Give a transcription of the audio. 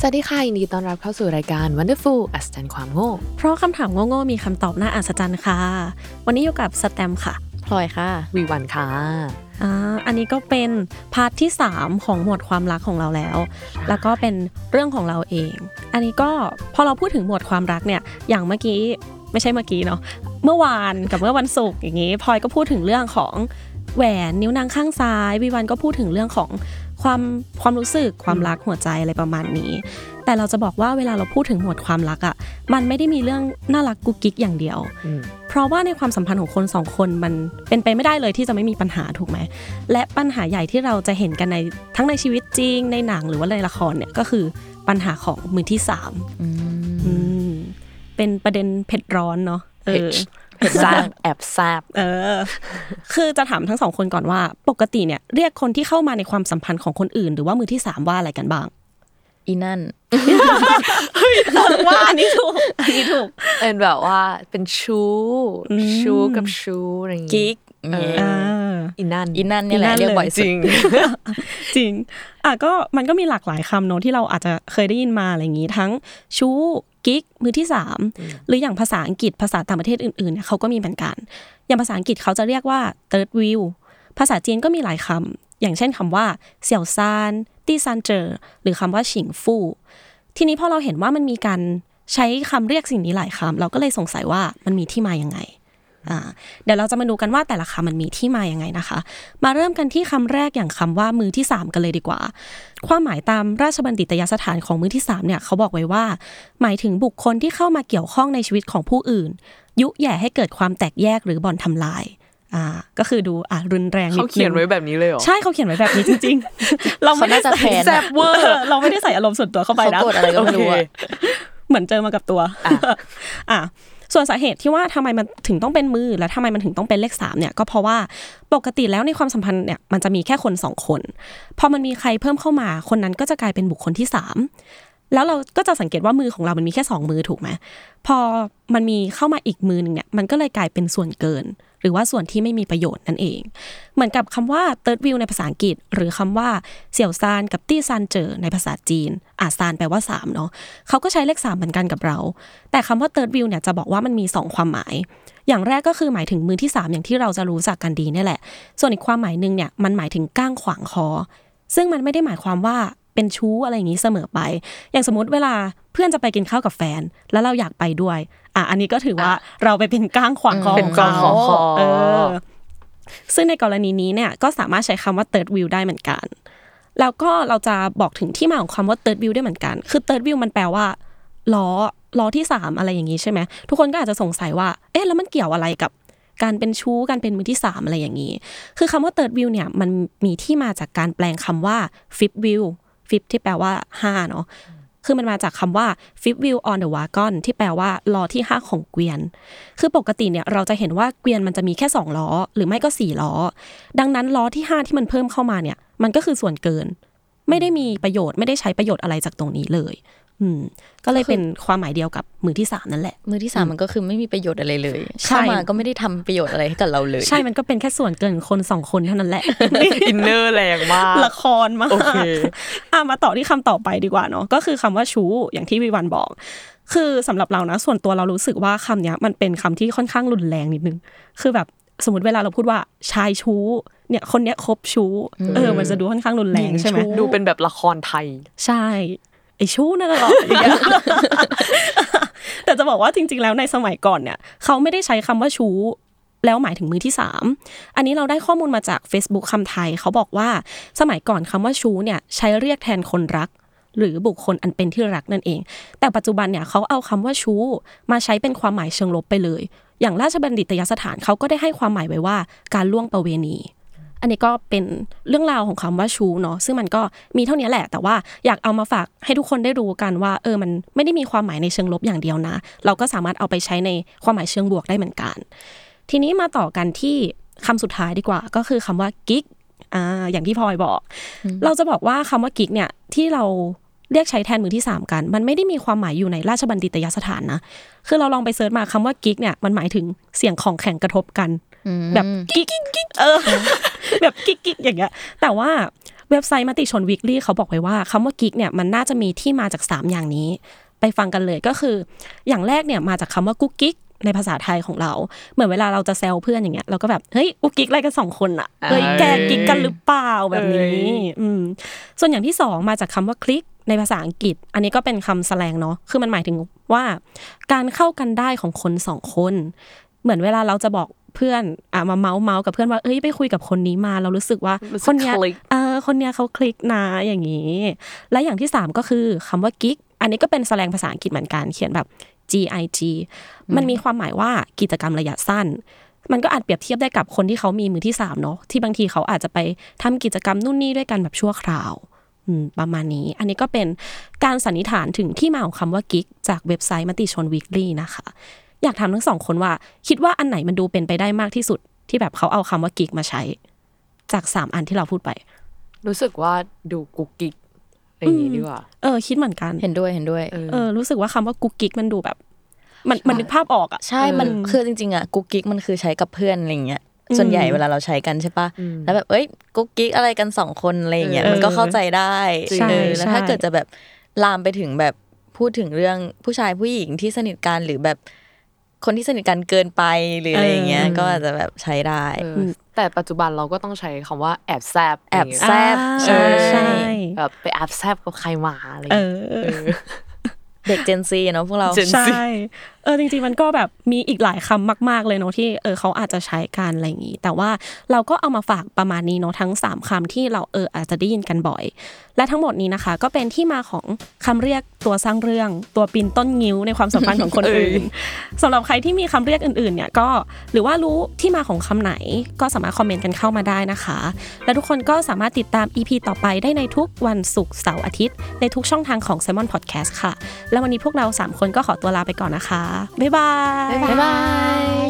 สวัสดีค่ะยินดีต้อนรับเข้าสู่รายการ Wonderfool อัศจรรย์ความโง่ เพราะคำถามโง่ๆมีคำตอบน่าอัศจรรย์ค่ะ วันนี้อยู่กับสแตมป์ค่ะ พลอยค่ะวีวันค่ะอ่าอันนี้ก็เป็น part ที่ 3 ของหมวดความรักของเราแล้ว แล้วก็เป็นเรื่องของเราเอง อันนี้ก็พอเราพูดถึงหมวดความรักเนี่ย อย่างเมื่อกี้ไม่ใช่เมื่อกี้เนาะ เมื่อวานกับเมื่อวันศุกร์อย่างนี้พลอยก็พูดถึงเรื่องของแหวนนิ้วนางข้างซ้ายวีวันก็พูดถึงเรื่องของ ความความรู้สึกความรักหัวใจอะไรประมาณนี้ แต่เราจะบอกว่าเวลาเราพูดถึงหมวดความรักอะ่ะมันไม่ได้มีเรื่องน่ารักกุ๊กกิ๊กอย่างเดียวอืมเพราะว่าในความสัมพันธ์ของคนสองคนมันเป็นไปไม่ได้เลยที่จะไม่มีปัญหาถูกไหมและปัญหาใหญ่ที่เราจะเห็นกันในทั้งในชีวิตจริง ในหนังหรือว่าในละครเนี่ยก็คือปัญหาของมือที่สามอืมเป็นประเด็นเผ็ดร้อนเนาะเออ แซบแอบแซบเออ คือจะถามทั้งสองคนก่อนว่า ปกติเนี่ยเรียกคนที่เข้ามาในความสัมพันธ์ของคนอื่น หรือว่ามือที่สามว่าอะไรกันบ้าง อีนั่นว่าอันนี้ถูกอันนี้ถูกเป็นแบบว่าเป็นชู้อืมชู้กับชู้อะไรอย่างงี้กิ๊กเอออ่าอีนั่นอีนั่นเนี่ยแหละอีนั่นเรียกบ่อยเลยสุดจริงอะก็มันก็มีหลากหลายคำเนอะที่เราอาจจะเคยได้ยินมาอะไรอย่างนี้ ทั้งชู้กิ๊กมือที่สามหรืออย่างภาษาอังกฤษภาษาต่างประเทศอื่นๆเนี่ยเขาก็มีเหมือนกัน อย่างภาษาอังกฤษเขาจะเรียกว่า third wheel ภาษาจีนก็มีหลายคำอย่างเช่นคำว่าเสี่ยวซานตี้ซานเจอหรือคำว่าฉิงฟู่ทีนี้พอเราเห็นว่ามันมีการใช้คำเรียกสิ่งนี้หลายคำเราก็เลยสงสัยว่ามันมีที่มายังไงอ่า เดี๋ยวเราจะมาดูกันว่าแต่ละคำมันมีที่มาอย่างไงนะคะ มาเริ่มกันที่คำแรกอย่างคำว่ามือที่ 3 กันเลยดีกว่า ความหมายตามราชบัณฑิตยสถานของมือที่3เนี่ยเขาบอกไว้ว่า หมายถึงบุคคลที่เข้ามาเกี่ยวข้องในชีวิตของผู้อื่น ยุแย่ให้เกิดความแตกแยกหรือบ่อนทำลายอ่าก็คือดูอะรุนแรงนิดเขานึงเขียนไว้แบบนี้เลยเหรอใช่เขาเขียนไว้แบบนี้จริง ๆ เราไม่ได้เขาน่าจะใส่แทนแซบเวอร์เราไม่ได้ใส่อารมณ์ส่วนตัวเข้าไปเขานะกดอะไรก็ไม่รู้อะเหมือนเจอมากับตัวอะ ส่วนสาเหตุที่ว่าทำไมมันถึงต้องเป็นมือ และทำไมมันถึงต้องเป็นเลขสามเนี่ยก็เพราะว่าปกติแล้วในความสัมพันธ์เนี่ยมันจะมีแค่คนสองคน พอมันมีใครเพิ่มเข้ามาคนนั้นก็จะกลายเป็นบุคคลที่สามแล้วเราก็จะสังเกตว่ามือของเรามันมีแค่สองมือถูกไหมพอมันมีเข้ามาอีกมือหนึ่งเนี่ยมันก็เลยกลายเป็นส่วนเกิน รือว่าส่วนที่ไม่มีประโยชน์นั่นเอง เหมือนกับคำว่า third wheel ในภาษาอังกฤษ หรือคำว่าเสี่ยวซานกับตี้ซานเจอในภาษาจีนอาซานแปลว่า3เนาะเขาก็ใช้เลข3เหมือนกันกับเรา แต่คำว่า third wheel เนี่ยจะบอกว่ามันมี 2 ความหมาย อย่างแรกก็คือหมายถึงมือที่ 3 อย่างที่เราจะรู้จักกันดีนี่แหละ ส่วนอีกความหมายหนึ่งเนี่ยมันหมายถึงก้างขวางคอ ซึ่งมันไม่ได้หมายความว่าเป็นชู้อะไรอย่างนี้เสมอไป อย่างสมมติเวลาเพื่อนจะไปกินข้าวกับแฟน แล้วเราอยากไปด้วย อะอันนี้ก็ถือว่าเราไปเป็นก้างขวางคอเป็นก้างขวางคอเออซึ่งในกรณีนี้เนี่ยก็สามารถใช้คำว่า third wheel ได้เหมือนกัน แล้วก็เราจะบอกถึงที่มาของคำว่า third wheel ได้เหมือนกัน คือ third wheel มันแปลว่าล้อล้อที่สามอะไรอย่างนี้ใช่ไหมทุกคนก็อาจจะสงสัยว่า เอ๊ะแล้วมันเกี่ยวอะไรกับการเป็นชู้การเป็นมือที่สามอะไรอย่างนี้ คือคำว่า third wheel เนี่ยมันมีที่มาจากการแปลงคำว่า fifth wheel fifth ที่แปลว่าห้าเนาะ คือมันมาจากคำว่า fifth wheel on the wagon ที่แปลว่าล้อที่ห้าของเกวียน คือปกติเนี่ยเราจะเห็นว่าเกวียนมันจะมีแค่สองล้อ หรือไม่ก็สี่ล้อ ดังนั้นล้อที่ห้าที่มันเพิ่มเข้ามาเนี่ย มันก็คือส่วนเกิน ไม่ได้มีประโยชน์ไม่ได้ใช้ประโยชน์อะไรจากตรงนี้เลย อืมก็เลยเป็นความหมายเดียวกับมือที่สามนั่นแหละ มือที่สามมันก็คือไม่มีประโยชน์อะไรเลยใช่เข้ามาก็ไม่ได้ทำประโยชน์อะไรให้กับเราเลย ใช่มันก็เป็นแค่ส่วนเกินของคนสองคนเท่านั้นแหละอินเนอร์แรงมากละครมากโอเคอะมาต่อที่คำต่อไปดีกว่าเนาะก็คือคำว่าชู้อย่างที่วิวันบอก คือสำหรับเรานะ ส่วนตัวเรารู้สึกว่าคำเนี้ยมันเป็นคำที่ค่อนข้างรุนแรงนิดนึง คือแบบสมมติเวลาเราพูดว่าชายชู้เนี่ยคนเนี้ยคบชู้เออมันจะดูค่อนข้างรุนแรงใช่ไหมดูเป็นแบบละครไทย ใช่ ไอชู้นั่นแหละหรอแต่จะบอกว่าจริง ๆ แล้วในสมัยก่อนเนี่ยเขาไม่ได้ใช้คำว่าชู้แล้วหมายถึงมือที่สามอันนี้เราได้ข้อมูลมาจาก Facebook คำไทย เขาบอกว่าสมัยก่อนคำว่าชู้เนี่ยใช้เรียกแทนคนรัก หรือบุคคลอันเป็นที่รักนั่นเอง แต่ปัจจุบันเนี่ยเขาเอาคำว่าชู้มาใช้เป็นความหมายเชิงลบไปเลย อย่างราชบัณฑิตยสถานเขาก็ได้ให้ความหมายไว้ว่าการล่วงประเวณี อันนี้ก็เป็นเรื่องราวของคำว่าชูเนาะซึ่งมันก็มีเท่านี้แหละ แต่ว่าอยากเอามาฝากให้ทุกคนได้รู้กันว่า เออมันไม่ได้มีความหมายในเชิงลบอย่างเดียวนะ เราก็สามารถเอาไปใช้ในความหมายเชิงบวกได้เหมือนกัน ทีนี้มาต่อกันที่คำสุดท้ายดีกว่า ก็คือคำว่ากิ๊กอ่าอย่างที่พลอยบอก เราจะบอกว่าคำว่ากิ๊กเนี่ยที่เราเรียกใช้แทนมือที่สามกัน มันไม่ได้มีความหมายอยู่ในราชบัณฑิตยสถานนะ คือเราลองไป search มาคำว่ากิ๊กเนี่ย มันหมายถึงเสียงของแข็งกระทบกัน แบบกิ๊กกิ๊กกิ๊กเออ แบบกิ๊กกิ๊กอย่างเงี้ย แต่ว่าเว็บไซต์มติชนวิกฤตเขาบอกไว้ว่าคำว่ากิ๊กเนี่ยมันน่าจะมีที่มาจาก 3 อย่างนี้ ไปฟังกันเลยก็คือ อย่างแรกเนี่ยมาจากคำว่ากุ๊กกิ๊กในภาษาไทยของเรา เหมือนเวลาเราจะแซวเพื่อนอย่างเงี้ยเราก็แบบเฮ้ยกุ๊กกิ๊กอะไรกันสองคนอะเฮ้ยแกกิ๊กกันหรือเปล่าแบบนี้อืมส่วนอย่างที่สองมาจากคำว่าคลิกในภาษาอังกฤษ อันนี้ก็เป็นคำแสลงเนาะคือมันหมายถึงว่า การเข้ากันได้ของคนสองคน เหมือนเวลาเราจะบอก เพื่อนอะมาเมาส์เมาส์กับเพื่อนว่าเอ้ยไปคุยกับคนนี้มา เรารู้สึกว่ารู้สึกคนเนี้ยคลิกเออคนเนี้ยเขาคลิกนะอย่างนี้ และอย่างที่สามก็คือคำว่ากิ๊กอันนี้ก็เป็นแสลงภาษาอังกฤษเหมือนกันเขียนแบบ G I G มันมีความหมายว่ากิจกรรมระยะสั้น มันก็อาจเปรียบเทียบได้กับคนที่เขามีมือที่สามเนาะที่บางทีเขาอาจจะไปทำกิจกรรมนู่นนี่ด้วยกันแบบชั่วคราวอืมประมาณนี้ อันนี้ก็เป็นการสันนิษฐานถึงที่มาของคำว่ากิ๊กจากเว็บไซต์มติชนวีคลีนะคะ อยากถามทั้งสองคนว่า คิดว่าอันไหนมันดูเป็นไปได้มากที่สุด ที่แบบเขาเอาคำว่ากิ๊กมาใช้ จากสามอันที่เราพูดไป รู้สึกว่าดูกุ๊กกิ๊กอะไรอย่างงี้ดีกว่า เออ คิดเหมือนกัน เห็นด้วยเห็นด้วย เออเออรู้สึกว่าคำว่ากุ๊กกิ๊กมันดูแบบ มันมันนึกภาพออกอะ ใช่ มันเออคือจริงๆอะกุ๊กกิ๊กมันคือใช้กับเพื่อนอะไรเงี้ย ส่วนใหญ่เวลาเราใช้กันใช่ปะแล้วแบบ เอ้ย กุ๊กกิ๊กอะไรกันสองคนอะไรเงี้ยเออมันก็เข้าใจได้ใช่เออแล้วถ้าใช่เกิดจะแบบลามไปถึงแบบพูดถึงเรื่องผู้ชายผู้หญิงที่สนิทกันหรือแบบ คนที่สนิทกันเกินไปหรืออะไรอย่างเงี้ยก็อาจจะแบบใช้ได้เออแต่ปัจจุบันเราก็ต้องใช้คำว่าแอบแซบแอบย่างแซเงี้ยบอ่าใช่ใช่แบบไปแอบแซบกับใครมาอะไรอย่างเอเงี้ยอเออเด็กเจนซีเนาะพวกเรา Gen ใช่เออจริงๆมันก็แบบมีอีกหลายคำมาก ๆเลยเนาะที่เออเขาอาจจะใช้กันอะไรอย่างนี้ แต่ว่าเราก็เอามาฝากประมาณนี้เนาะทั้ง 3คำที่เราเอออาจจะได้ยินกันบ่อย และทั้งหมดนี้นะคะ ก็เป็นที่มาของคำเรียกตัวสร้างเรื่อง ตัวปีนต้นงิ้วในความสัมพันธ์ของคนอื่นสำหรับใครที่มีคำเรียกอื่นๆเนี่ยก็หรือว่ารู้ที่มาของคำไหน ก็สามารถคอมเมนต์กันเข้ามาได้นะคะ และทุกคนก็สามารถติดตาม EP ต่อไปได้ในทุกวันศุกร์เสาร์อาทิตย์ ในทุกช่องทางของ s ซ m o n Podcast ค่ะ แล้ววันนี้พวกเรา 3 คนก็ขอตัวลาไปก่อนนะคะบ๊ายบายบ๊ายบาย